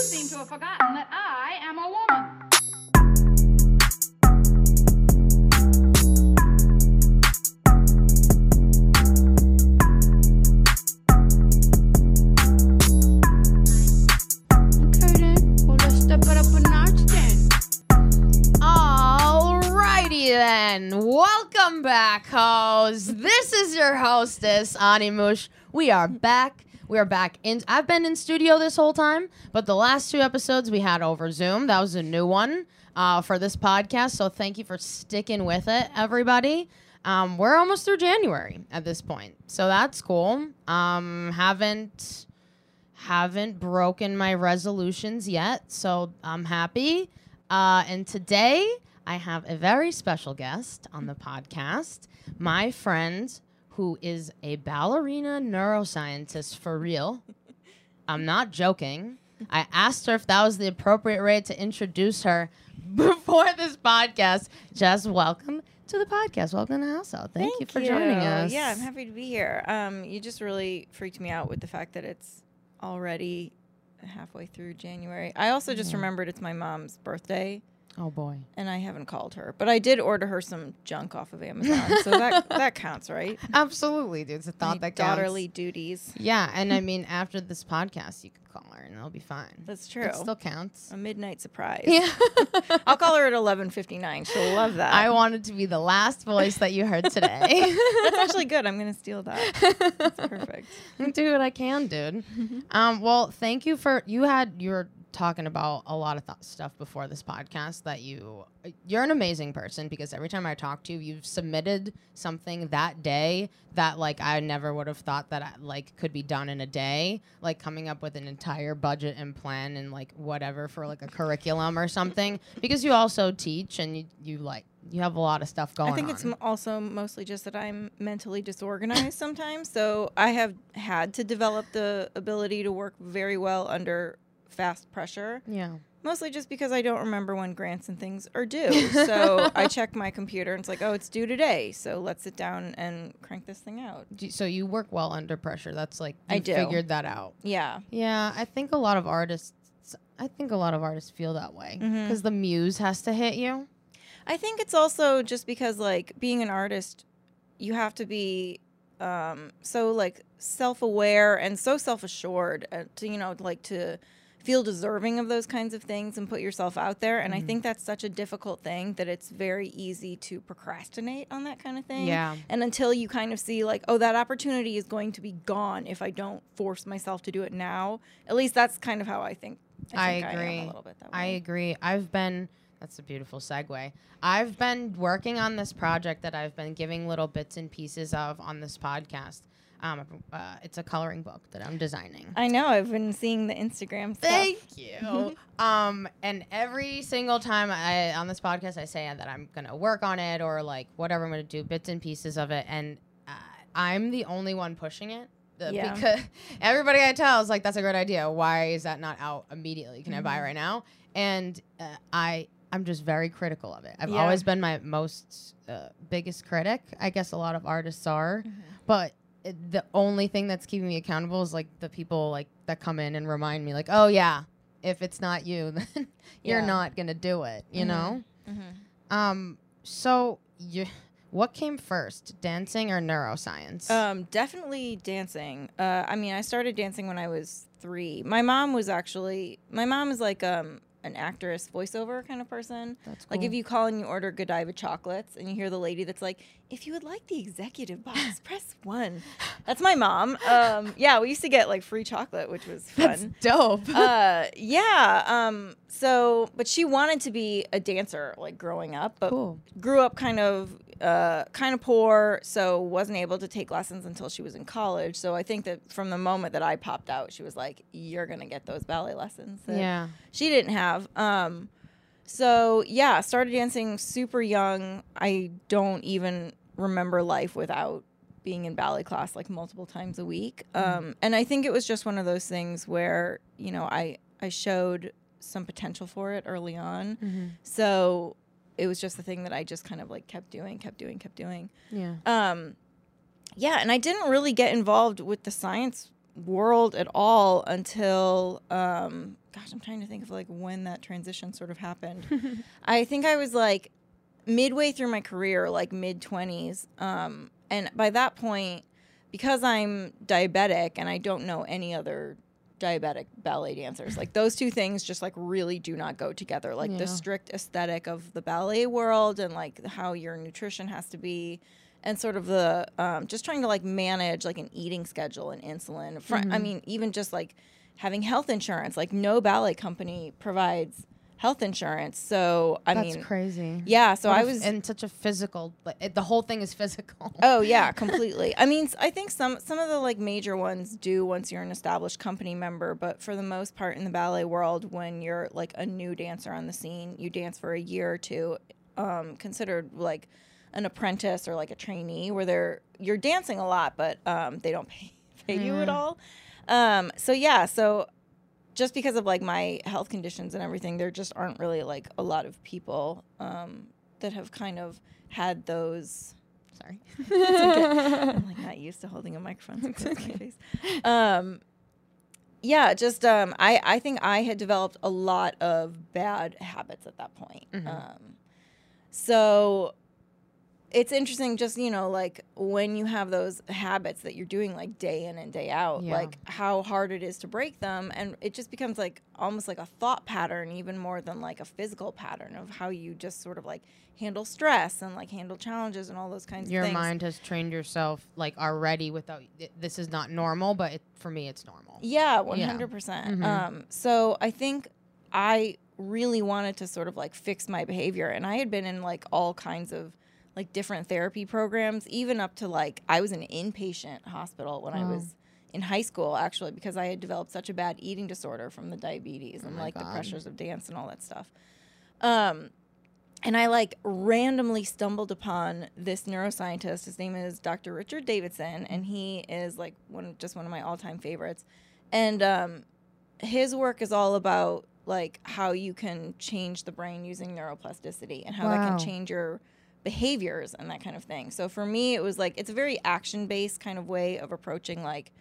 seem to have forgotten that I am a woman. Then. Welcome back, hoes. This is your hostess, Ani Mush. We are back. We are back in. I've been in studio this whole time, but the last two episodes we had over Zoom. That was a new one uh, for this podcast. So thank you for sticking with it, everybody. Um, we're almost through January at this point, so that's cool. Um, haven't haven't broken my resolutions yet, so I'm happy. Uh, and today I have a very special guest on the podcast, my friend who is a ballerina neuroscientist for real. I'm not joking. I asked her if that was the appropriate way to introduce her before this podcast. Just welcome to the podcast. Welcome to House Out. Thank, you for joining us. Yeah, I'm happy to be here. Um, you just really freaked me out with the fact that it's already halfway through January. I also just Yeah. remembered it's my mom's birthday, Oh boy. and I haven't called her, but I did order her some junk off of Amazon, so that that counts, right? Absolutely, dude. It's a thought My that counts. daughterly duties. Yeah, and I mean, after this podcast, you could call her and it'll be fine. That's true. It still counts. A midnight surprise. Yeah. I'll call her at 11:59. She'll love that. I wanted to be the last voice that you heard today. That's actually good. I'm gonna steal that. That's perfect. do what I can, dude. um, well, thank you for you had you were talking about a lot of th- stuff before this podcast that you you're an amazing person because every time I talk to you, you've submitted something that day that like I never would have thought that I, like could be done in a day, like coming up with an entire budget and plan and like whatever for like a curriculum or something because you also teach and you you like you have a lot of stuff going on. I think on. it's m- also mostly just that I'm mentally disorganized sometimes. So I have had to develop the ability to work very well under fast pressure, yeah. mostly just because I don't remember when grants and things are due. so I check my computer and it's like, oh, it's due today. So let's sit down and crank this thing out. Do- So you work well under pressure. That's like I do. figured that out. Yeah. Yeah, I think a lot of artists. I think a lot of artists feel that way because the muse has to hit you. I think it's also just because like being an artist, you have to be um, so like self-aware and so self-assured uh, to you know like to feel deserving of those kinds of things and put yourself out there. And I mm-hmm. think that's such a difficult thing that it's very easy to procrastinate on that kind of thing. Yeah. And until you kind of see like, oh, that opportunity is going to be gone if I don't force myself to do it now. At least that's kind of how I think. I, think am agree. a little bit that I agree. I've been. That's a beautiful segue. I've been working on this project that I've been giving little bits and pieces of on this podcast. Um, uh, it's a coloring book that I'm designing. I know. I've been seeing the Instagram stuff. Thank you. um, and every single time I on this podcast, I say that I'm gonna work on it or like whatever I'm gonna do, bits and pieces of it, and uh, I'm the only one pushing it. The- Yeah. Because everybody I tell is like, "That's a great idea. Why is that not out immediately? Can I Mm-hmm. buy it right now?" And uh, I. I'm just very critical of it. I've Yeah. always been my most uh, biggest critic. I guess a lot of artists are, Mm-hmm. but it, the only thing that's keeping me accountable is like the people like that come in and remind me like oh yeah if it's not you then you're Yeah. not gonna do it you Mhm. know Mhm. um so you what came first dancing or neuroscience Um, definitely dancing. Uh, I mean, I started dancing when I was three. My mom was actually my mom is like um an actress voiceover kind of person. That's cool. Like if you call and you order Godiva chocolates and you hear the lady that's like, if you would like the executive box, press one. That's my mom. Um, yeah, we used to get like free chocolate, which was that's fun. dope uh, yeah. Um, so, but she wanted to be a dancer like growing up, but cool grew up kind of uh, kind of poor, so wasn't able to take lessons until she was in college. So I think that from the moment that I popped out, she was like, "You're gonna get those ballet lessons." that yeah she didn't have. Um, so yeah, started dancing super young. I don't even remember life without being in ballet class like multiple times a week. Um, and I think it was just one of those things where you know I I showed some potential for it early on. Mm-hmm. So it was just the thing that I just kind of like kept doing, kept doing, kept doing. yeah Um, yeah, and I didn't really get involved with the science world at all until um gosh i'm trying to think of like when that transition sort of happened i think i was like midway through my career like mid 20s um and by that point because i'm diabetic and i don't know any other diabetic ballet dancers like those two things just like really do not go together like Yeah. the strict aesthetic of the ballet world and like how your nutrition has to be and sort of the um, just trying to like manage like an eating schedule and insulin Fr- Mm-hmm. i mean even just like having health insurance like no ballet company provides health insurance so i mean, That's mean crazy. yeah so What i was in such a physical. Like, it, the whole thing is physical. Oh yeah, completely. I mean, I think some some of the like major ones do once you're an established company member, but for the most part in the ballet world, when you're like a new dancer on the scene, you dance for a year or two, um, considered like an apprentice or like a trainee, where they're you're dancing a lot, but um, they don't pay pay you at all. Um, so yeah, so just because of like my health conditions and everything, there just aren't really like a lot of people um, that have kind of had those. Sorry. I'm like not used to holding a microphone so close to my face. Um, yeah, just um, I I think I had developed a lot of bad habits at that point. Um, so it's interesting, just you know, like when you have those habits that you're doing like day in and day out, Yeah. like how hard it is to break them, and it just becomes like almost like a thought pattern, even more than like a physical pattern of how you just sort of like handle stress and like handle challenges and all those kinds Your of things. Your mind has trained yourself like already without. th- This is not normal, but it, for me, it's normal. Yeah, one hundred percent. Mhm. Um, so I think I really wanted to sort of like fix my behavior, and I had been in like all kinds of like different therapy programs, even up to like I was in an inpatient hospital when I was in high school, actually, because I had developed such a bad eating disorder from the diabetes and Oh my like the pressures of dance and all that stuff. Um, and I like randomly stumbled upon this neuroscientist. His name is Dr. Richard Davidson, and he is like one just one of my all time favorites. And um, his work is all about like how you can change the brain using neuroplasticity and how that can change your behaviors and that kind of thing. So for me, it was like it's a very action based kind of way of approaching like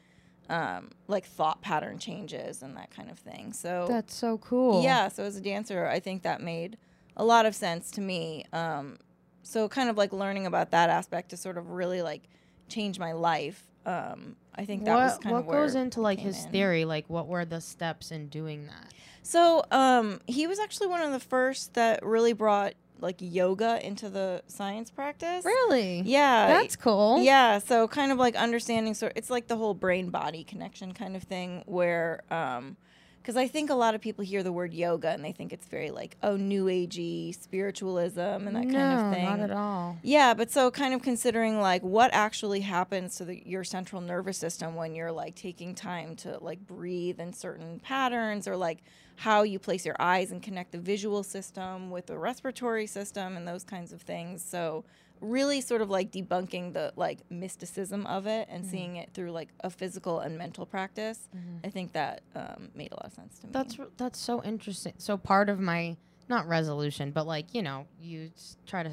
um, like thought pattern changes and that kind of thing. So That's so cool. yeah, so as a dancer, I think that made a lot of sense to me. Um, so kind of like learning about that aspect to sort of really like change my life. Um, I think that what was kind what of where goes into like his in. theory? Like, what were the steps in doing that? So um, he was actually one of the first that really brought like yoga into the science practice. Really? Yeah, That's cool. Yeah, so kind of like understanding sort it's like the whole brain body connection kind of thing where um because I think a lot of people hear the word yoga and they think it's very like oh new agey spiritualism and that no, kind of thing. not at all. Yeah, but so kind of considering like what actually happens to the, your central nervous system when you're like taking time to like breathe in certain patterns or like how you place your eyes and connect the visual system with the respiratory system and those kinds of things. So really sort of like debunking the like mysticism of it and seeing it through like a physical and mental practice. I think that um, made a lot of sense to me. That's r- that's so interesting. So part of my not resolution, but like you know, you try to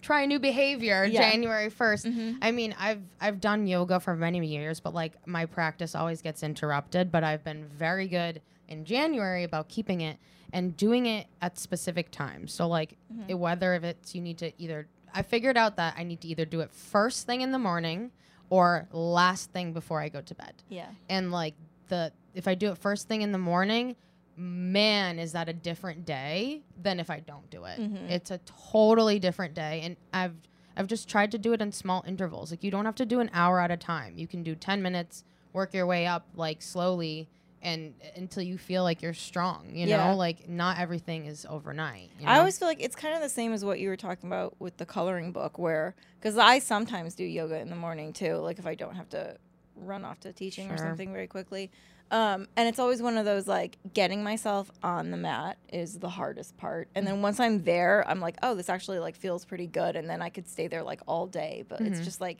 try a new behavior Yeah. January 1st Mhm. I mean, I've I've done yoga for many years, but like my practice always gets interrupted. But I've been very good in January about keeping it and doing it at specific times. So like Mm-hmm. it- whether if it's you need to either I figured out that I need to either do it first thing in the morning or last thing before I go to bed yeah. and like the if I do it first thing in the morning, man, is that a different day than if I don't do it. Mhm. It's a totally different day, and I've I've just tried to do it in small intervals. Like you don't have to do an hour at a time. You can do ten minutes, work your way up like slowly, and until you feel like you're strong. You Yeah. know, like not everything is overnight. you I always feel like it's kind of the same as what you were talking about with the coloring book, where because I sometimes do yoga in the morning too, like if I don't have to run off to teaching or something very quickly. Um, and it's always one of those like getting myself on the mat is the hardest part, and then once I'm there, I'm like, oh, this actually like feels pretty good, and then I could stay there like all day. But it's Mhm. just like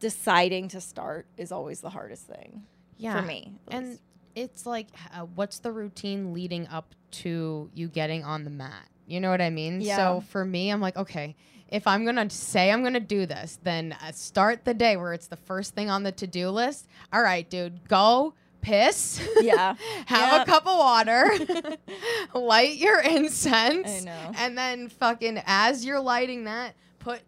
deciding to start is always the hardest thing yeah. for me. And least. It's like, uh, what's the routine leading up to you getting on the mat? You know what I mean? Yeah. So for me, I'm like, okay, if I'm gonna say I'm gonna do this, then uh, start the day where it's the first thing on the to do list. All right, dude, go piss. Yeah. Have a cup of water. light your incense. I know. And then fucking as you're lighting that, put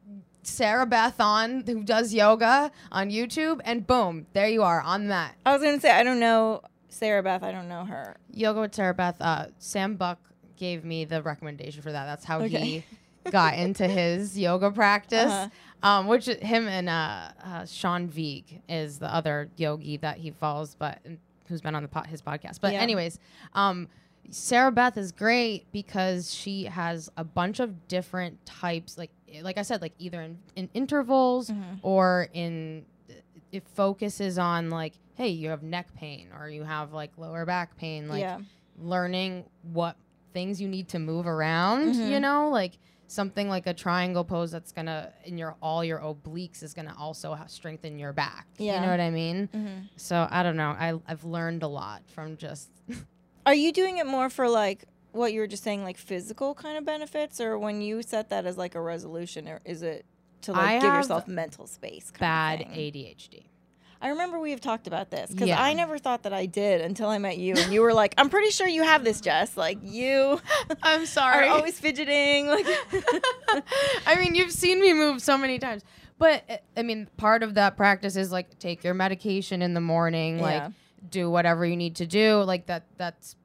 Sarah Beth on who does yoga on YouTube, and boom, there you are on that. I was gonna say I don't know Sarah Beth. I don't know her. Yoga with Sarah Beth. Uh, Sam Buck gave me the recommendation for that. That's how Okay. he got into his yoga practice. Uh-huh. Um, which him and uh, uh, Sean Vigue is the other yogi that he follows, but who's been on the his podcast. But Yeah. anyways, um, Sarah Beth is great because she has a bunch of different types, like like I said, like either in, in intervals Mm-hmm. or in it focuses on like, hey, you have neck pain or you have like lower back pain, like yeah. learning what things you need to move around, Mm-hmm. you know, like something like a triangle pose that's gonna in your all your obliques is gonna also strengthen your back. Yeah. you know what I mean. Mm-hmm. So I don't know. I I've learned a lot from just Are you doing it more for like what you were just saying, like physical kind of benefits, or when you set that as like a resolution, or is it to like I give yourself mental space? kind of bad? ADHD. I remember we have talked about this because Yeah. I never thought that I did until I met you, and you were like, "I'm pretty sure you have this, Jess. Like you I'm sorry, are always fidgeting." Like, I mean, you've seen me move so many times. But uh, I mean, part of that practice is like take your medication in the morning, Yeah. like do whatever you need to do, like that that's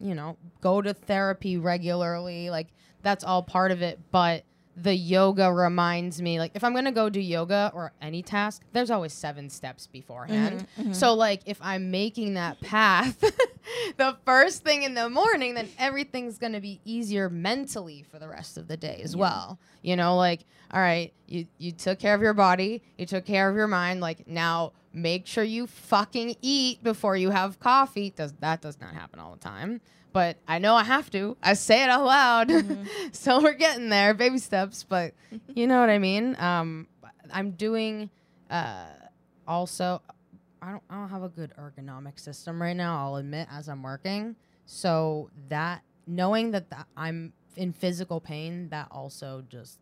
you know, go to therapy regularly, like that's all part of it, but the yoga reminds me like if I'm going to go do yoga or any task, there's always 7 steps beforehand. Mm-hmm, mm-hmm. So like if I'm making that path the first thing in the morning, then everything's going to be easier mentally for the rest of the day as well. You know, like all right, you you took care of your body, you took care of your mind, like now make sure you fucking eat before you have coffee. Does that does not happen all the time. But I know I have to. I say it out loud. so we're getting there, baby steps, but you know what I mean? Um I'm doing uh also I don't I don't have a good ergonomic system right now, I'll admit as I'm working. So that knowing that, that I'm in physical pain, that also just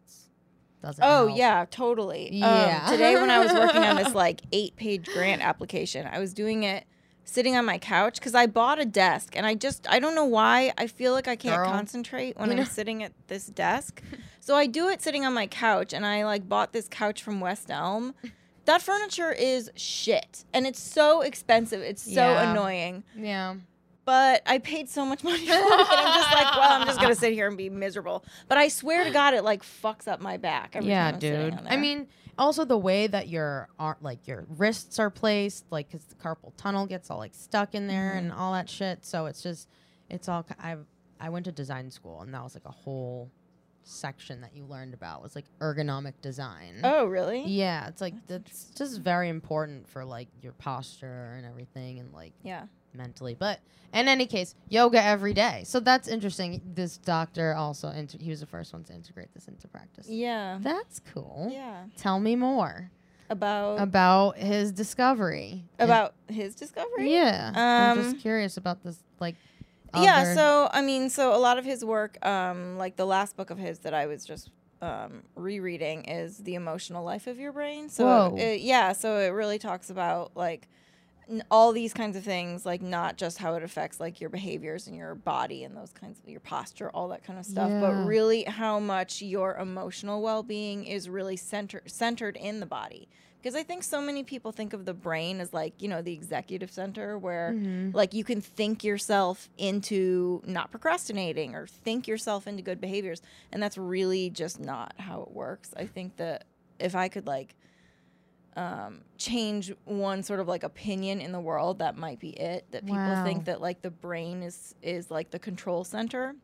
doesn't oh help. yeah, totally. Yeah. Um, today when I was working on this like eight-page grant application, I was doing it sitting on my couch because I bought a desk, and I just I don't know why I feel like I can't Girl. concentrate when You I'm know- sitting at this desk. so I do it sitting on my couch, and I like bought this couch from West Elm. That furniture is shit, and it's so expensive. It's so Yeah. annoying. Yeah. but I paid so much money for it. And I'm just like, well, I'm just gonna sit here and be miserable. But I swear to God, it like fucks up my back. Every yeah, time I'm sitting dude. I mean, also the way that your ar- like your wrists are placed, like because the carpal tunnel gets all like stuck in there Mm-hmm. and all that shit. So it's just, it's all. I've I went to design school and that was like a whole section that you learned about was like ergonomic design. oh really? Yeah, it's like that's just very important for like your posture and everything and like Yeah. Mentally. But in any case, yoga every day. So that's interesting. This doctor also inter- he was the first one to integrate this into practice. Yeah. That's cool. Yeah. Tell me more About about his discovery. about his discovery. yeah, I'm Um, just curious about this. Like, Yeah. So I mean, so a lot of his work, um, like the last book of his that I was just um, rereading is the emotional life of your brain. So it- yeah, so it really talks about like all these kinds of things, like not just how it affects like your behaviors and your body and those kinds of your posture, all that kind of stuff, Yeah. but really how much your emotional well-being is really center- centered in the body. Because I think so many people think of the brain as like, you know, the executive center where Mhm. like you can think yourself into not procrastinating or think yourself into good behaviors. And that's really just not how it works. I think that if I could like um, change one sort of like opinion in the world, that might be it. That people Wow. think that like the brain is is like the control center,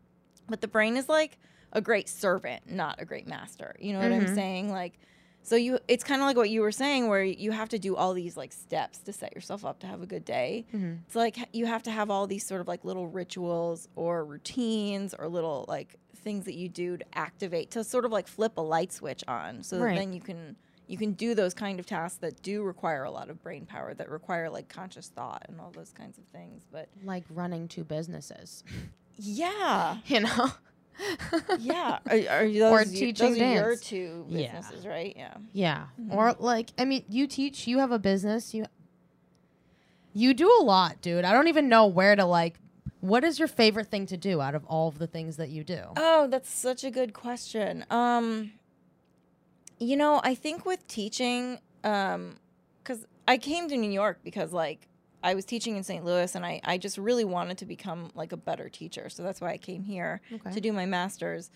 but the brain is like a great servant, not a great master. You know what I'm Mhm. saying? Like, so you, it's kind of like what you were saying, where you have to do all these like steps to set yourself up to have a good day. Mhm. It's like you have to have all these sort of like little rituals or routines or little like things that you do to activate to sort of like flip a light switch on so Right. that then you can you can do those kind of tasks that do require a lot of brain power that require like conscious thought and all those kinds of things but like running two businesses. yeah you know. yeah. Are, are those, Or teaching those are your dance. two Yeah. businesses, right? Yeah. Yeah. Mhm. Or like I mean, you teach, you have a business, you you do a lot, dude. I don't even know where to like what is your favorite thing to do out of all of the things that you do? Oh, that's such a good question. Um, you know, I think with teaching, um, because I came to New York because like I was teaching in St. Louis, and I I just really wanted to become like a better teacher, so that's why I came here Okay. to do my master's.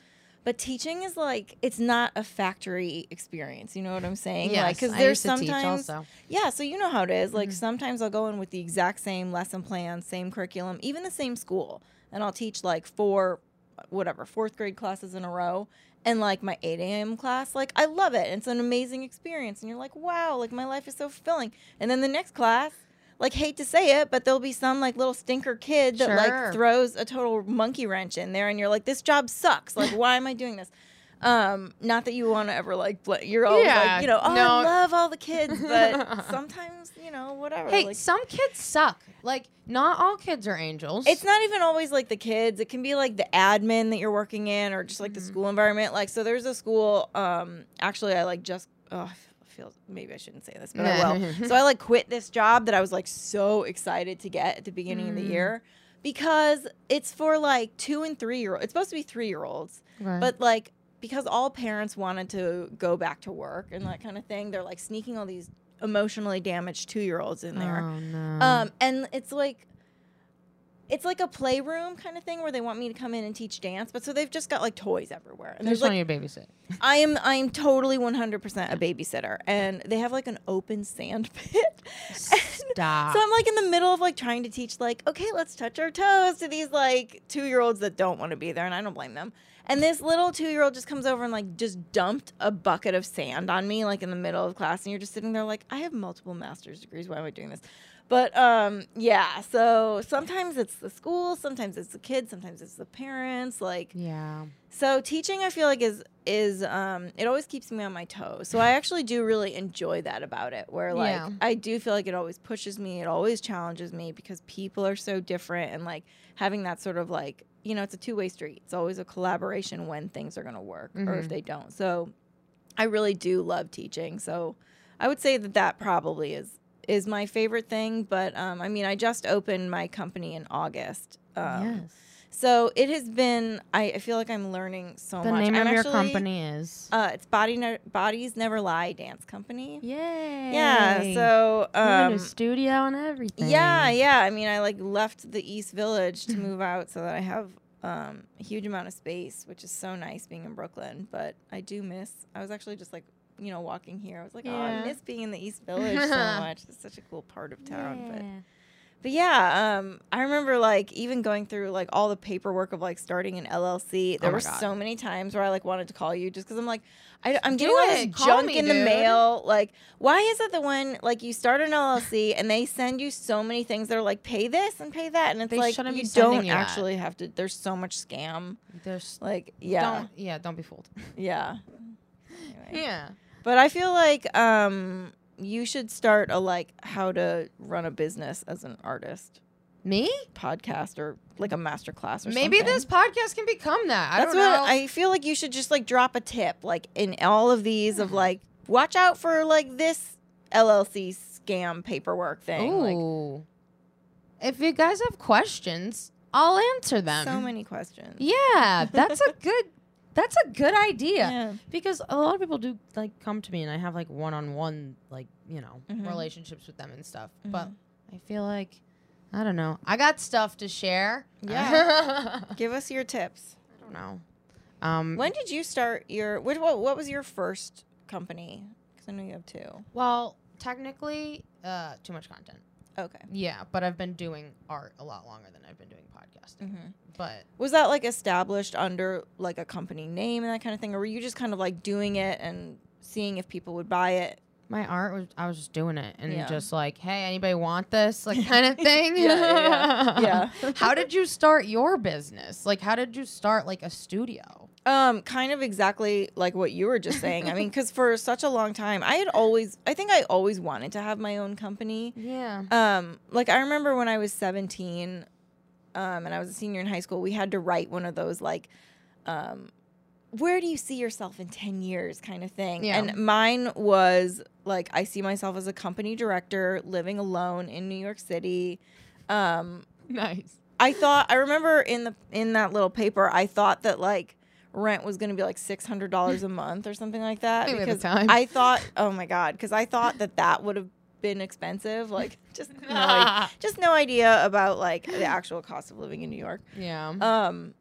But teaching is like it's not a factory experience. You know what I'm saying? Yes, like, because there's used to teach sometimes yeah, so you know how it is. Like Mhm. sometimes I'll go in with the exact same lesson plan, same curriculum, even the same school, and I'll teach like four, whatever, fourth grade classes in a row. And like my 8 a.m. class, like I love it. It's an amazing experience. And you're like, wow, like my life is so fulfilling. And then the next class, like hate to say it, but there'll be some like little stinker kid that Sure. like throws a total monkey wrench in there, and you're like, this job sucks. Like, why am I doing this? Um, not that you want to ever like, bl- you're always Yeah, like, you know, oh, no. I love all the kids, but sometimes, you know, whatever. Hey, like, some kids suck. Like not all kids are angels. it's not even always like the kids. It can be like the admin that you're working in, or just like the Mhm. school environment. Like, so there's a school. Um, actually, I like just. Oh, I feel maybe I shouldn't say this, but I will. so I like quit this job that I was like so excited to get at the beginning of the Mm. year because it's for like two and three year olds. It's supposed to be three year olds, Right. but like because all parents wanted to go back to work and that kind of thing, they're like sneaking all these emotionally damaged two year olds in there. Oh no. Um, and it's like it's like a playroom kind of thing where they want me to come in and teach dance, but so they've just got like toys everywhere. And There's there's like of your babysit. I am I am totally 100% a babysitter and they have like an open sand pit. Stop. So I'm like in the middle of like trying to teach like, okay, let's touch our toes to these like two year olds that don't want to be there, and I don't blame them. And this little two year old just comes over and like just dumped a bucket of sand on me like in the middle of class, and you're just sitting there like, I have multiple master's degrees. Why am I doing this? But um, yeah. So sometimes it's the school, sometimes it's the kids, sometimes it's the parents. Like yeah. so teaching I feel like is is um it always keeps me on my toes. So I actually do really enjoy that about it where like Yeah. I do feel like it always pushes me, it always challenges me because people are so different and like having that sort of like, you know, it's a two-way street. It's always a collaboration when things are going to work or if Mhm. they don't. So I really do love teaching. So I would say that that probably is is my favorite thing, but um I mean, I just opened my company in August. Um, yes. So it has been. I, I feel like I'm learning so The much. The name I'm of your company is. Uh, it's Body ne- Bodies Never Lie Dance Company. Yay. Yeah. So um, a studio and everything. yeah, yeah. I mean, I like left the East Village to move out so that I have um, a huge amount of space, which is so nice being in Brooklyn. But I do miss. I was actually just like. You know, walking here, I was like, "Oh, I miss being in the East Village so much. It's such a cool part of town." But But yeah, um, I remember like even going through like all the paperwork of like starting an LLC. There Oh were God. so many times where I like wanted to call you just because I'm like, I, am getting all this. Call junk me, in the dude. mail. Like, why is it the one like you start an LLC and they send you so many things that are like pay this and pay that, and it's They like you don't you that. actually have to. There's so much scam. There's Like, yeah, Don't yeah, don't be fooled. yeah. Anyway. yeah. But I feel like um, you should start a like how to run a business as an artist. Me? podcast or like a master class or Maybe something. this podcast can become that. I That's don't what know. I feel like you should just like drop a tip like in all of these of hmm. like watch out for like this LLC scam paperwork thing. Like if you guys have questions, I'll answer them. so many questions. Yeah, that's a good that's a good idea. Yeah. Because a lot of people do like come to me and I have like one on one like, you know, Mhm. relationships with them and stuff. But Mhm. I feel like I don't know. I got stuff to share. Yeah. Give us your tips. I don't know. Um When did you start your what what, what was your first company? Cuz I know you have two. well, technically uh too much content. Okay. Yeah, but I've been doing art a lot longer than I've been doing podcasting. Mhm. But Was that like established under like a company name and that kind of thing or were you just kind of like doing it and seeing if people would buy it? my art was I was just doing it and Yeah. just like, hey, anybody want this? Like kind of thing. Yeah, yeah, yeah. Yeah. how did you start your business? Like how did you start like a studio? Um, kind of exactly like what you were just saying. I mean, because for such a long time, I had always, I think I always wanted to have my own company. Yeah. Um, like I remember when I was 17, um, and I was a senior in high school, we had to write one of those like um, where do you see yourself in 10 years kind of thing. Yeah. And mine was like, I see myself as a company director living alone in New York City. Um, Nice. I thought I remember in the in that little paper I thought that like rent was going to be like $600 a month or something like that Maybe because time. I thought oh my god cuz I thought that that would have been expensive like just no, i- just no idea about like the actual cost of living in New York. Yeah. Um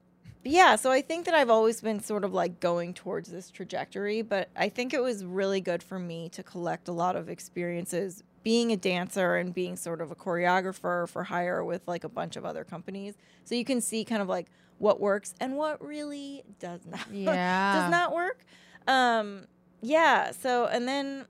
yeah, so I think that I've always been sort of like going towards this trajectory, but I think it was really good for me to collect a lot of experiences being a dancer and being sort of a choreographer for hire with like a bunch of other companies. So you can see kind of like what works and what really does not Yeah. does not work. Um yeah, so and then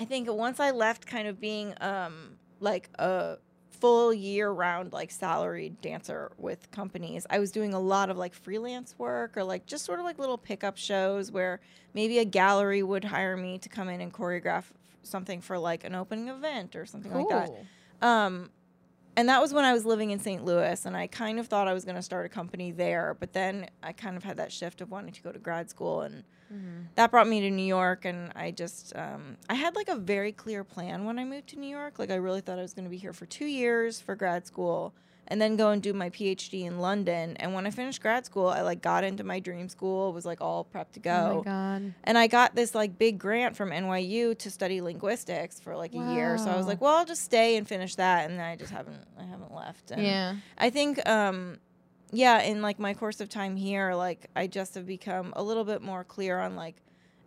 I think once I left kind of being um like a full year round like salaried dancer with companies. I was doing a lot of like freelance work or like just sort of like little pickup shows where maybe a gallery would hire me to come in and choreograph something for like an opening event or something like that. Um, and that was when I was living in St. Louis, and I kind of thought I was going to start a company there. But then I kind of had that shift of wanting to go to grad school, and Mm-hmm. that brought me to New York. And I just, um, I had like a very clear plan when I moved to New York. Like I really thought I was going to be here for two years for grad school, and then go and do my PhD in London. And when I finished grad school, I like got into my dream school, was like all prepped to go. Oh my god. And I got this like big grant from NYU to study linguistics for like a year. So I was like, well, I'll just stay and finish that. And I just haven't, I haven't left. And Yeah. I think, um, yeah, in like my course of time here, like I just have become a little bit more clear on like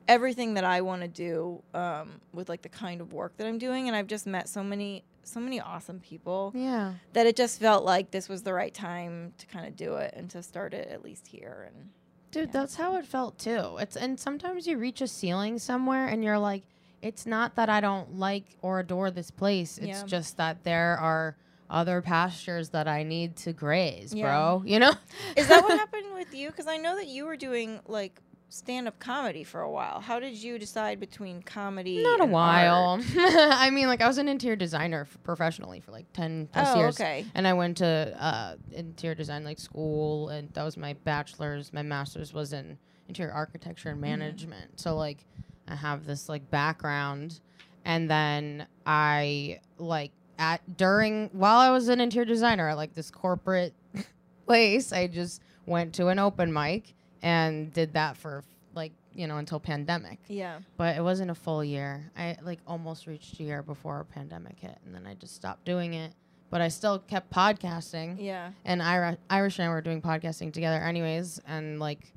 everything that I want to do um, with like the kind of work that I'm doing. And I've just met so many, so many awesome people Yeah. that it just felt like this was the right time to kind of do it and to start it at least here. And Dude, Yeah. that's how it felt too. It's and sometimes you reach a ceiling somewhere and you're like, it's not that I don't like or adore this place. It's Yeah. just that there are other pastures that I need to graze, Yeah. bro. You know? Is that what happened with you? Because I know that you were doing like stand up comedy for a while. How did you decide between comedy? Not a while. I mean, like I was an interior designer f- professionally for like 10 plus Oh, years. okay. And I went to uh, interior design like school, and that was my bachelor's. My master's was in interior architecture and Mm-hmm. management. So like, I have this like background, and then I like at during while I was an interior designer at like this corporate place, I just went to an open mic and did that for like you know until pandemic Yeah. but it wasn't a full year. I like almost reached a year before a pandemic hit, and then I just stopped doing it. But I still kept podcasting, Yeah. and Ira, Irish and I were doing podcasting together, anyways. And like,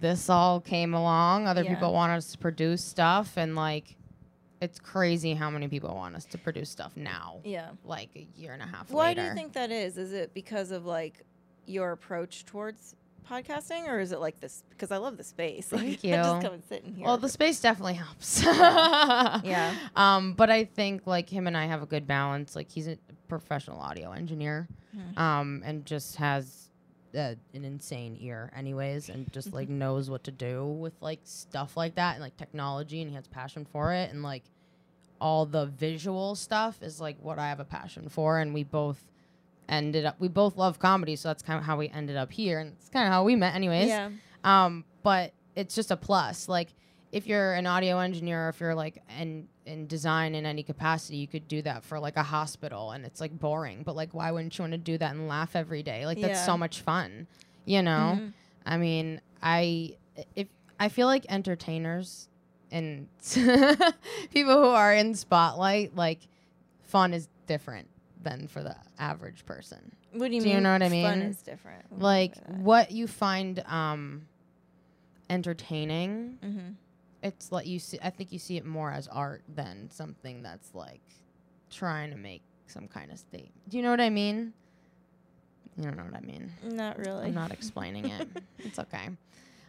this all came along. Other Yeah. people want us to produce stuff, and like, it's crazy how many people want us to produce stuff now. Yeah. Like a year and a half ago. Why later. do you think that is? Is it because of like your approach towards podcasting, or is it like this? Because I love the space. Like, Thank I you. just come and sit in here. Well, the space definitely helps. Yeah. Um, but I think like him and I have a good balance. Like he's a professional audio engineer, Mhm. um, and just has uh, an insane ear, anyways, and just like knows what to do with like stuff like that and like technology, and he has passion for it, and like all the visual stuff is like what I have a passion for, and we both ended up we both love comedy, so that's kind of how we ended up here, and it's kind of how we met, anyways. yeah. Um, but it's just a plus. Like if you're an audio engineer, or if you're like in in design in any capacity, you could do that for like a hospital, and it's like boring. But like, why wouldn't you want to do that and laugh every day? Like that's Yeah. so much fun, you know. Mhm. I mean, I if I feel like entertainers and people who are in spotlight, like fun is different than for the average person What do you Do you know what I mean? Fun mean? is different. like what you find um entertaining Mm-hmm. it's like you see i think you see it more as art than something that's like trying to make some kind of state do you know what i mean you don't know what i mean Not really. i'm not explaining it it's okay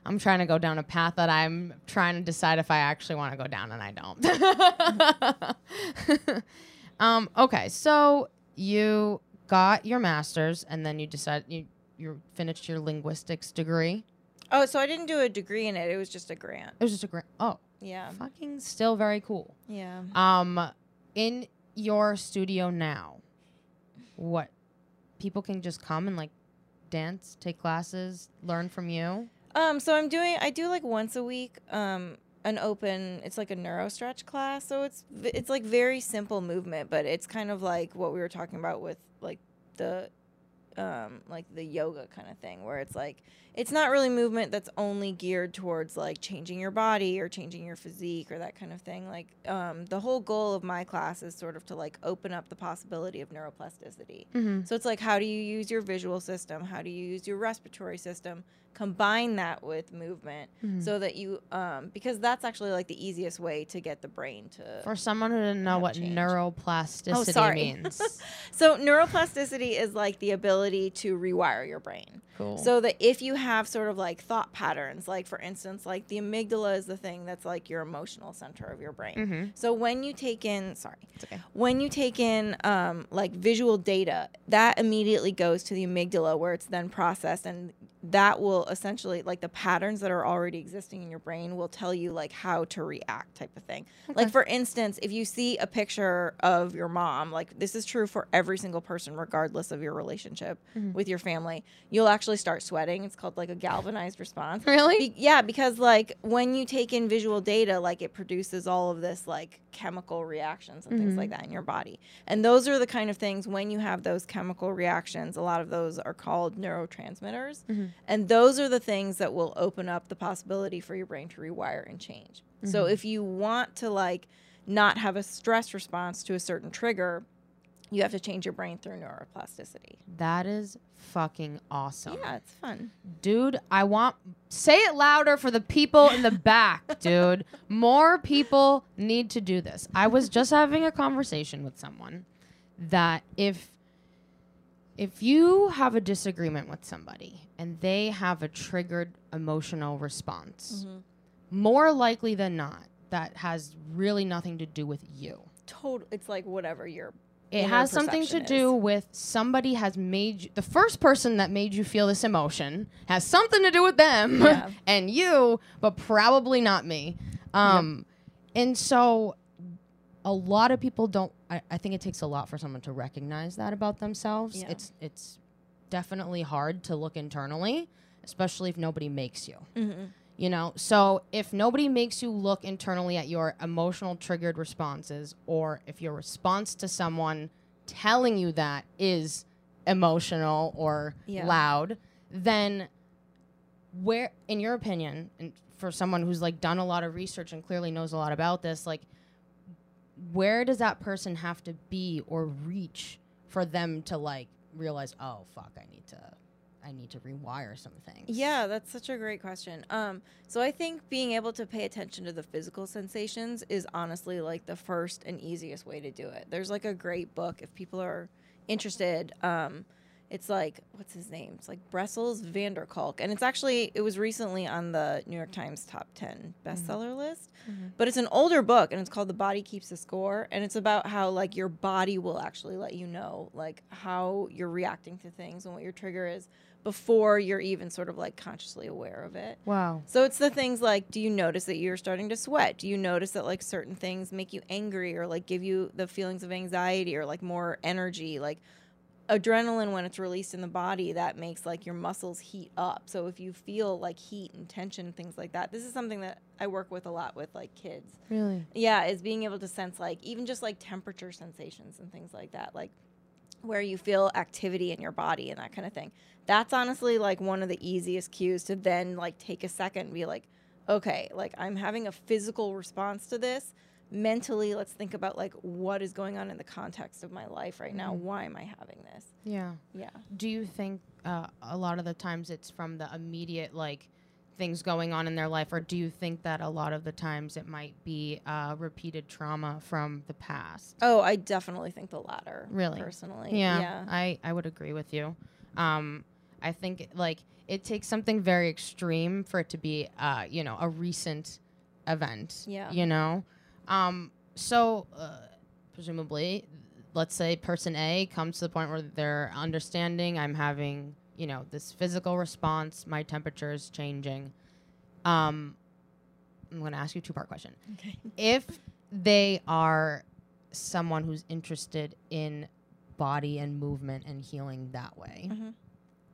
i'm trying to go down a path that i'm trying to decide if i actually want to go down and i don't um okay so you got your master's and then you decided you you finished your linguistics degree Oh, so I didn't do a degree in it. It was just a grant. it was just a grant oh Yeah. fucking still very cool Yeah. um in your studio now what people can just come and like dance, take classes, learn from you? Um, so I'm doing. I do like once a week. Um, an open. It's like a neuro stretch class. So it's it's like very simple movement, but it's kind of like what we were talking about with like the, um, like the yoga kind of thing, where it's like it's not really movement that's only geared towards like changing your body or changing your physique or that kind of thing. Like um, the whole goal of my class is sort of to like open up the possibility of neuroplasticity. Mm-hmm. So it's like, how do you use your visual system? How do you use your respiratory system? Combine that with movement Mm-hmm. so that you, um, because that's actually like the easiest way to get the brain to. For someone who didn't know what change. neuroplasticity Oh, sorry. means. so neuroplasticity is like the ability to rewire your brain. Cool. So that if you have sort of like thought patterns, like for instance, like the amygdala is the thing that's like your emotional center of your brain. Mhm. So when you take in, sorry, It's okay. when you take in um, like visual data, that immediately goes to the amygdala where it's then processed, and that will essentially like the patterns that are already existing in your brain will tell you like how to react, type of thing. Like for instance, if you see a picture of your mom, like this is true for every single person, regardless of your relationship mm-hmm. with your family, you'll actually start sweating. It's called like a galvanized response. Really? Be- yeah, because like when you take in visual data, like it produces all of this like chemical reactions and things like mm-hmm. that in your body. And those are the kind of things when you have those chemical reactions, a lot of those are called neurotransmitters. Mm-hmm. Mm-hmm. And those are the things that will open up the possibility for your brain to rewire and change. So mm-hmm. if you want to like not have a stress response to a certain trigger, you have to change your brain through neuroplasticity. that is fucking awesome. Yeah, it's fun. Dude, I want say it louder for the people in the back, dude. More people need to do this. I was just having a conversation with someone that if if you have a disagreement with somebody and they have a triggered emotional response, more likely than not, that has really nothing to do with you. Total. It's like whatever your It has something to perception do with somebody has made you, the first person that made you feel this emotion has something to do with them Yeah. and you, but probably not me. Um, And so a lot of people don't, I, I think it takes a lot for someone to recognize that about themselves. Yeah. It's, it's definitely hard to look internally, especially if nobody makes you Mm-hmm. you know so if nobody makes you look internally at your emotional triggered responses or if your response to someone telling you that is emotional or Yeah. loud then where in your opinion and for someone who's like done a lot of research and clearly knows a lot about this like where does that person have to be or reach for them to like realize oh fuck i need to i need to rewire some things Yeah, that's such a great question. Um, so I think being able to pay attention to the physical sensations is honestly like the first and easiest way to do it. There's like a great book if people are interested. Um, it's like what's his name? It's like Bessel van der Kolk, and it's actually it was recently on the New York Times top ten bestseller mm-hmm. list. Mm-hmm. But it's an older book, and it's called The Body Keeps the Score, and it's about how like your body will actually let you know like how you're reacting to things and what your trigger is before you're even sort of like consciously aware of it. wow So it's the things like do you notice that you're starting to sweat? Do you notice that like certain things make you angry or like give you the feelings of anxiety or like more energy? Like adrenaline when it's released in the body that makes like your muscles heat up. So if you feel like heat and tension things like that. This is something that I work with a lot with like kids. really Yeah, is being able to sense like even just like temperature sensations and things like that, like where you feel activity in your body and that kind of thing. That's honestly like one of the easiest cues to then like take a second and be like, okay, like I'm having a physical response to this. Mentally, let's think about like what is going on in the context of my life right now. Why am I having this? Yeah. Yeah. Do you think uh, a lot of the times it's from the immediate like things going on in their life, or do you think that a lot of the times it might be uh, repeated trauma from the past? Oh, I definitely think the latter. Really? Personally. Yeah, Yeah. I I would agree with you. Um, I think like it takes something very extreme for it to be uh, you know a recent event. Yeah. You know, um, so uh, presumably, let's say person A comes to the point where they're understanding. I'm having you know this physical response. My temperature is changing. Um, I'm going to ask you a two part question Okay. if they are someone who's interested in body and movement and healing that way, Mhm.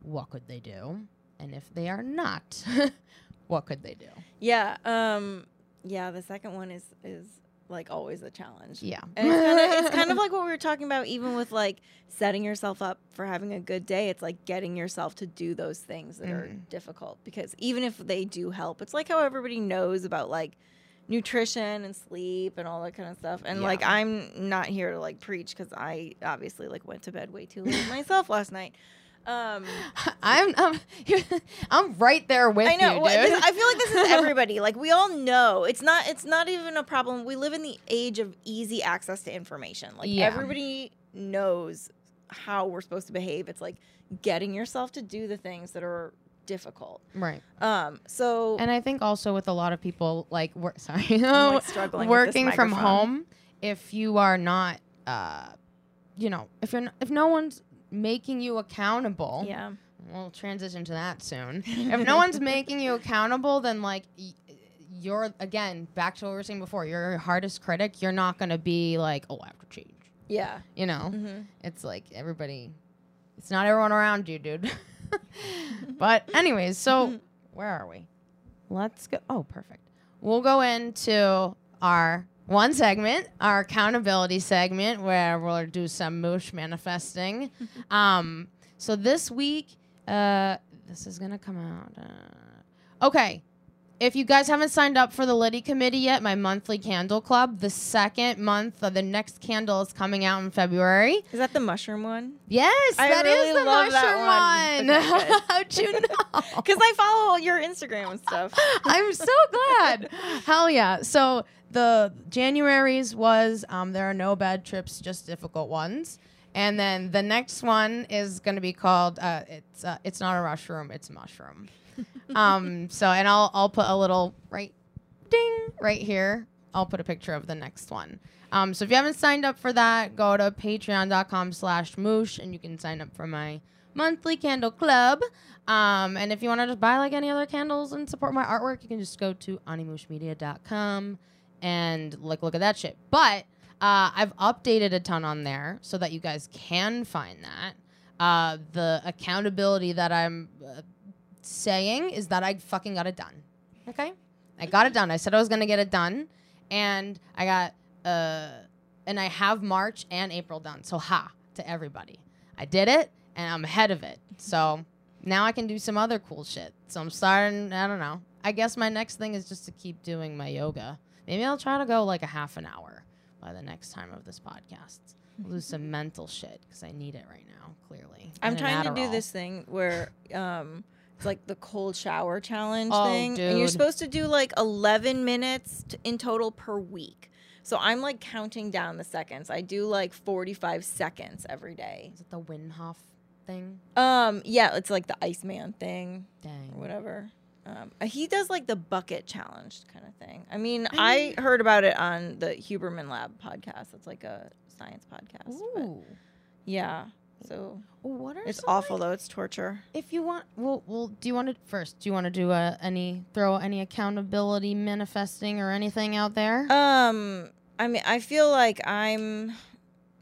what could they do? And if they are not, what could they do? Yeah. Um. Yeah. The second one is is like always a challenge. Yeah. And it's kind of it's kind of like what we were talking about, even with like setting yourself up for having a good day. It's like getting yourself to do those things that are Mhm. difficult because even if they do help, it's like how everybody knows about like nutrition and sleep and all that kind of stuff. And like I'm not here to like preach because I obviously like went to bed way too late myself last night. Um, I'm I'm, I'm right there with I know. you, dude. this- I feel like this is everybody. like we all know it's not. It's not even a problem. We live in the age of easy access to information. Like Yeah. everybody knows how we're supposed to behave. It's like getting yourself to do the things that are difficult. right. Um. So And I think also with a lot of people, like, wor- sorry, I'm, like, struggling working from home, if you are not, uh, you know, if you're if no one's making you accountable, yeah. we'll transition to that soon. if no one's making you accountable, then like. Y- you're again back to what we were saying before. You're your hardest critic. You're not gonna be like, oh, I have to change. Yeah. You know, hmm it's like everybody. It's not everyone around you, dude. but anyways, so where are we? Let's go. Oh, perfect. We'll go into our one segment, our accountability segment, where we'll do some moosh manifesting. um, so this week, uh, this is gonna come out. Uh, okay. If you guys haven't signed up for the Liddy Committee yet, my monthly candle club, the second month of the next candle is coming out in February. Is that the mushroom one? Yes, I that is really the love mushroom that one. one. Okay. How'd you know? Because I follow your Instagram and stuff. I'm so glad. Hell yeah. So the January's was um, there are no bad trips, just difficult ones. And then the next one is going to be called uh, it's uh, it's not a rush room, it's a mushroom. um, so and I'll I'll put a little right ding right here. I'll put a picture of the next one. Um, so if you haven't signed up for that, go to patreon.com slash moosh and you can sign up for my monthly candle club. Um, and if you want to just buy like any other candles and support my artwork, you can just go to animushmedia.com and like look at that shit. But uh, I've updated a ton on there so that you guys can find that. Uh, the accountability that I'm uh, saying is that I fucking got it done. Okay? I got it done. I said I was going to get it done. And I got, uh, and I have March and April done. So, ha to everybody. I did it and I'm ahead of it. So now I can do some other cool shit. So I'm starting, I don't know. I guess my next thing is just to keep doing my yoga. Maybe I'll try to go like a half an hour by the next time of this podcast. I'll some mental shit because I need it right now, clearly. I'm And trying to do this thing where um like the cold shower challenge Oh, thing and you're supposed to do like 11 minutes t- in total per week. So I'm like counting down the seconds. I do like 45 seconds every day. Is it the Wim Hof thing? Um yeah, it's like the Iceman thing or Dang. whatever. Um, uh, he does like the bucket challenge kind of thing. I mean, I I, heard about it on the Huberman Lab podcast. It's like a science podcast. Ooh. yeah. So What are it's awful like- though. It's torture. if you want, well, well, do you want to first? Do you want to do a, any throw any accountability manifesting or anything out there? Um, I mean, I feel like I'm.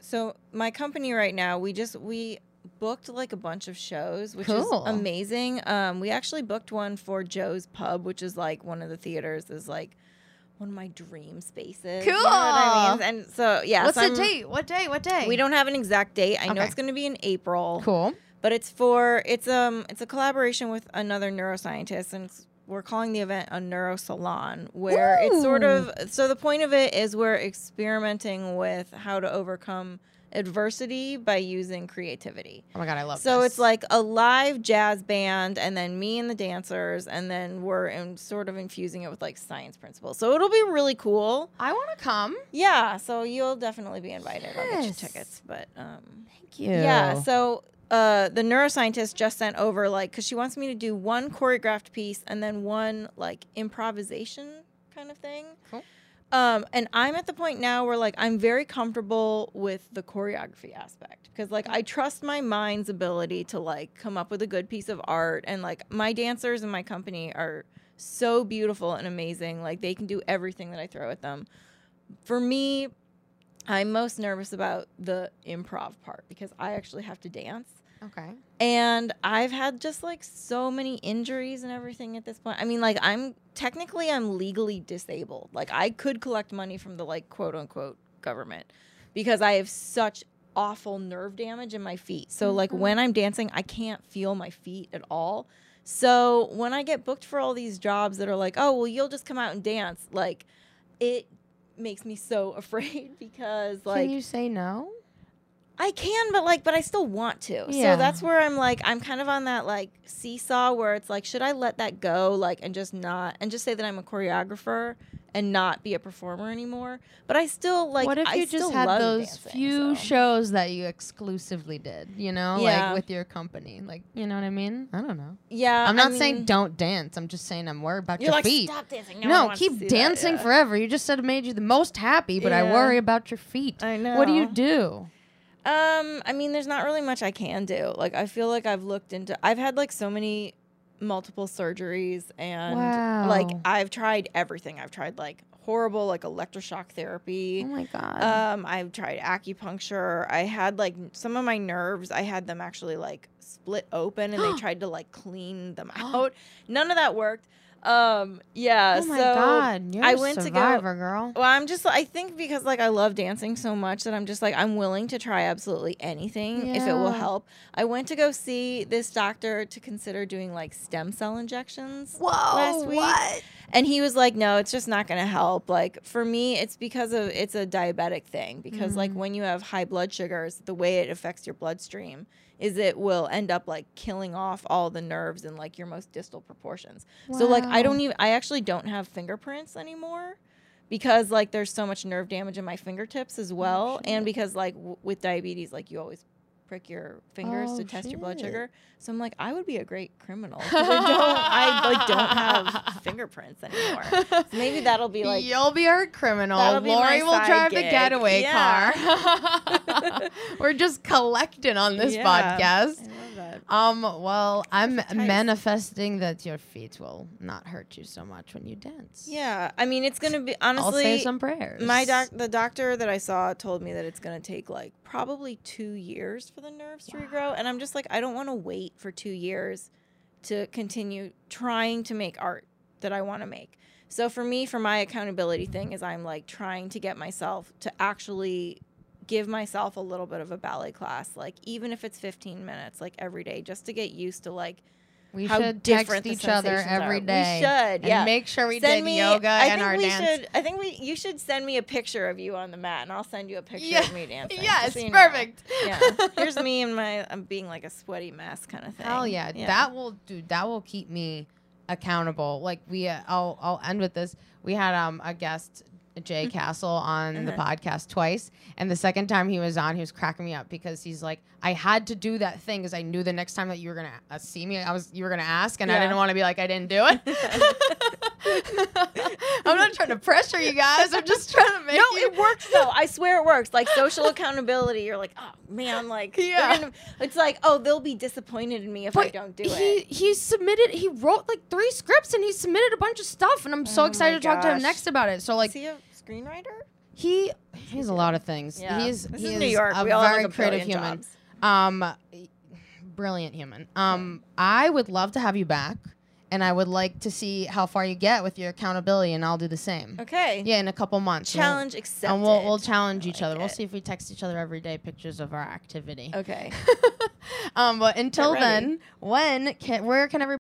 So my company right now, we just we booked like a bunch of shows, which Cool. is amazing. Um, we actually booked one for Joe's Pub, which is like one of the theaters is like one of my dream spaces. you know what I Cool. mean? And so yeah, What's so the I'm- date? What day? What day? We don't have an exact date. I know it's going to be in April Cool. but it's for it's um it's a collaboration with another neuroscientist and we're calling the event a neuro salon where it's sort of so the point of it is we're experimenting with how to overcome adversity by using creativity. Oh my god, I love. So this. it's like a live jazz band and then me and the dancers and then we're in, sort of infusing it with like science principles. So it'll be really cool. I want to come. Yeah, so you'll definitely be invited. I'll get you tickets, but um Thank you. yeah. So uh, the neuroscientist just sent over like because she wants me to do one choreographed piece and then one like improvisation kind of thing. Cool. Um, and I'm at the point now where like I'm very comfortable with the choreography aspect because like I trust my mind's ability to like come up with a good piece of art and like my dancers in my company are so beautiful and amazing like they can do everything that I throw at them. For me, I'm most nervous about the improv part because I actually have to dance. Okay. And I've had just like so many injuries and everything at this point. I mean, like I'm technically I'm legally disabled. Like I could collect money from the like quote unquote government because I have such awful nerve damage in my feet. So like mm-hmm. when I'm dancing, I can't feel my feet at all. So when I get booked for all these jobs that are like, "Oh, well you'll just come out and dance." Like it makes me so afraid because like Can you say no? I can, but like, but I still want to. Yeah. So that's where I'm like, I'm kind of on that like seesaw where it's like, should I let that go, like, and just not, and just say that I'm a choreographer and not be a performer anymore? But I still like. what if I you just had those dancing, few so. shows that you exclusively did, you know, Yeah. like with your company? Like, you know what I mean? I don't know. Yeah, I'm I not saying don't dance. I'm just saying I'm worried about You're your like, feet. stop dancing. No, No, keep see that," dancing yeah. forever. You just said it made you the most happy, but I worry about your feet. I know. What do you do? Um, I mean, there's not really much I can do. Like, I feel like I've looked into. I've had like so many multiple surgeries, and like I've tried everything. I've tried like horrible like electroshock therapy. Oh my god. Um, I've tried acupuncture. I had like some of my nerves. I had them actually like split open, and they tried to like clean them out. None of that worked. Um, yeah. oh my so god. You're I a went to go- survivor, girl. well, I'm just I think because like I love dancing so much that I'm just like I'm willing to try absolutely anything if it will help. I went to go see this doctor to consider doing like stem cell injections Whoa. last week. What? And he was like, "No, it's just not going to help. Like for me, it's because of it's a diabetic thing because like Mhm. when you have high blood sugars, the way it affects your bloodstream is it will end up like killing off all the nerves in like your most distal proportions. So like I don't even I actually don't have fingerprints anymore because like there's so much nerve damage in my fingertips as oh, well. And because like w- with diabetes like you always prick your fingers Oh, to test your blood sugar. So I'm like I would be a great criminal I don't I like don't have fingerprints anymore. So maybe that'll be like You'll be our criminal. Lori will drive the getaway Yeah. car. We're just collecting on this Yeah. podcast. That. Um, well, I'm manifesting that your feet will not hurt you so much when you dance. Yeah, I mean it's going to be honestly. I'll say some prayers. My doc, the doctor that I saw told me that it's going to take like probably two years for the nerves to regrow, and I'm just like, I don't want to wait for two years to continue trying to make art that I want to make. So for me, for my accountability thing, is I'm like trying to get myself to actually give myself a little bit of a ballet class, like even if it's 15 minutes, like every day, just to get used to like we how should different text each other every are. day. We should, and yeah. make sure we send did me yoga I and think our we dance. should. I think we. You should send me a picture of you on the mat, and I'll send you a picture Yeah. of me dancing. Yes, so know. perfect. Yeah. Here's me and my. I'm being like a sweaty mess kind of thing. Hell yeah. that will do. That will keep me accountable. Like we, uh, I'll I'll end with this. We had um a guest. Jay Castle on the Uh-huh. podcast twice, and the second time he was on, he was cracking me up because he's like, "I had to do that thing because I knew the next time that you were gonna uh, see me, I was you were gonna ask, and I didn't want to be like I didn't do it." I'm not trying to pressure you guys. I'm just trying to make No, you. it works though. I swear it works. Like social accountability, you're like, oh man, like Yeah. gonna- it's like, oh, they'll be disappointed in me if I don't do he, it. He submitted. He wrote like three scripts, and he submitted a bunch of stuff. And I'm so Oh excited to talk to him next about it. So like a screenwriter? he, he has a lot of things. Yeah. He's this he is is New York. a we all have, very like, a creative human. jobs. Um, brilliant human. Um, I would love to have you back, and I would like to see how far you get with your accountability, and I'll do the same. Okay. Yeah, in a couple months. We'll- Challenge accepted. And we'll, we'll challenge I each like other. We'll see if we text each other every day pictures of our activity. Okay. um, but until then, when can where can everybody?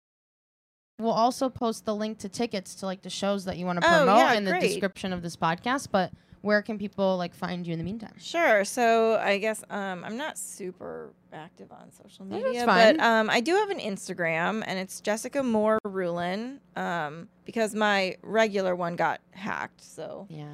We'll also post the link to tickets to like the shows that you want to Oh, promote yeah, in the description of this podcast. But where can people like find you in the meantime? Sure. So I guess um, I'm not super active on social media, but um, I do have an Instagram, and it's Jessica Moore Rulin. Um, because my regular one got hacked, so Yeah,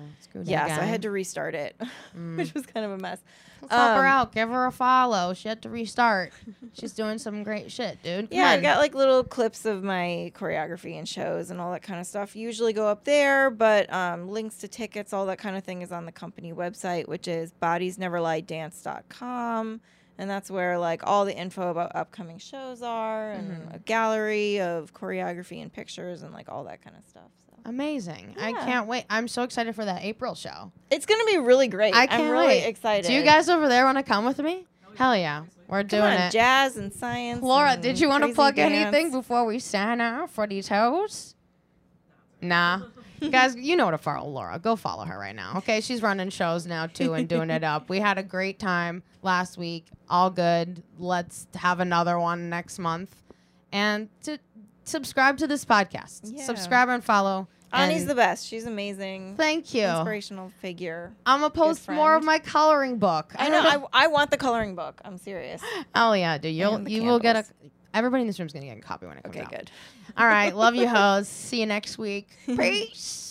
yeah, so I had to restart it, Mm. which was kind of a mess. Let's help her um, out. Give her a follow. She had to restart. She's doing some great shit, dude. Come Yeah, I've got like little clips of my choreography and shows and all that kind of stuff. Usually go up there, but um, links to tickets, all that kind of thing is on the company website, which is bodiesneverliedance.com. And that's where like all the info about upcoming shows are and Mhm. a gallery of choreography and pictures and like all that kind of stuff. So Amazing. I can't wait. I'm so excited for that April show. It's gonna be really great. I can't am really wait. excited. Do you guys over there want to come with me? Hell yeah. We're Come doing on, it. jazz and science? Laura, and did you want to plug dance. anything before we sign off for these hoes? Nah. Guys, you know what to follow Laura. Go follow her right now. Okay, she's running shows now too and doing it up. We had a great time last week. All good. Let's have another one next month. And to subscribe to this podcast. Yeah. Subscribe and follow. Annie's the best. She's amazing. Thank you. Inspirational figure. I'm gonna post more of my coloring book. I know. I, I want the coloring book. I'm serious. oh yeah, dude. You'll the you will get a. Everybody in this room is gonna get a copy when it comes Okay, out. Okay, good. All right. Love you, hoes. See you next week. Peace.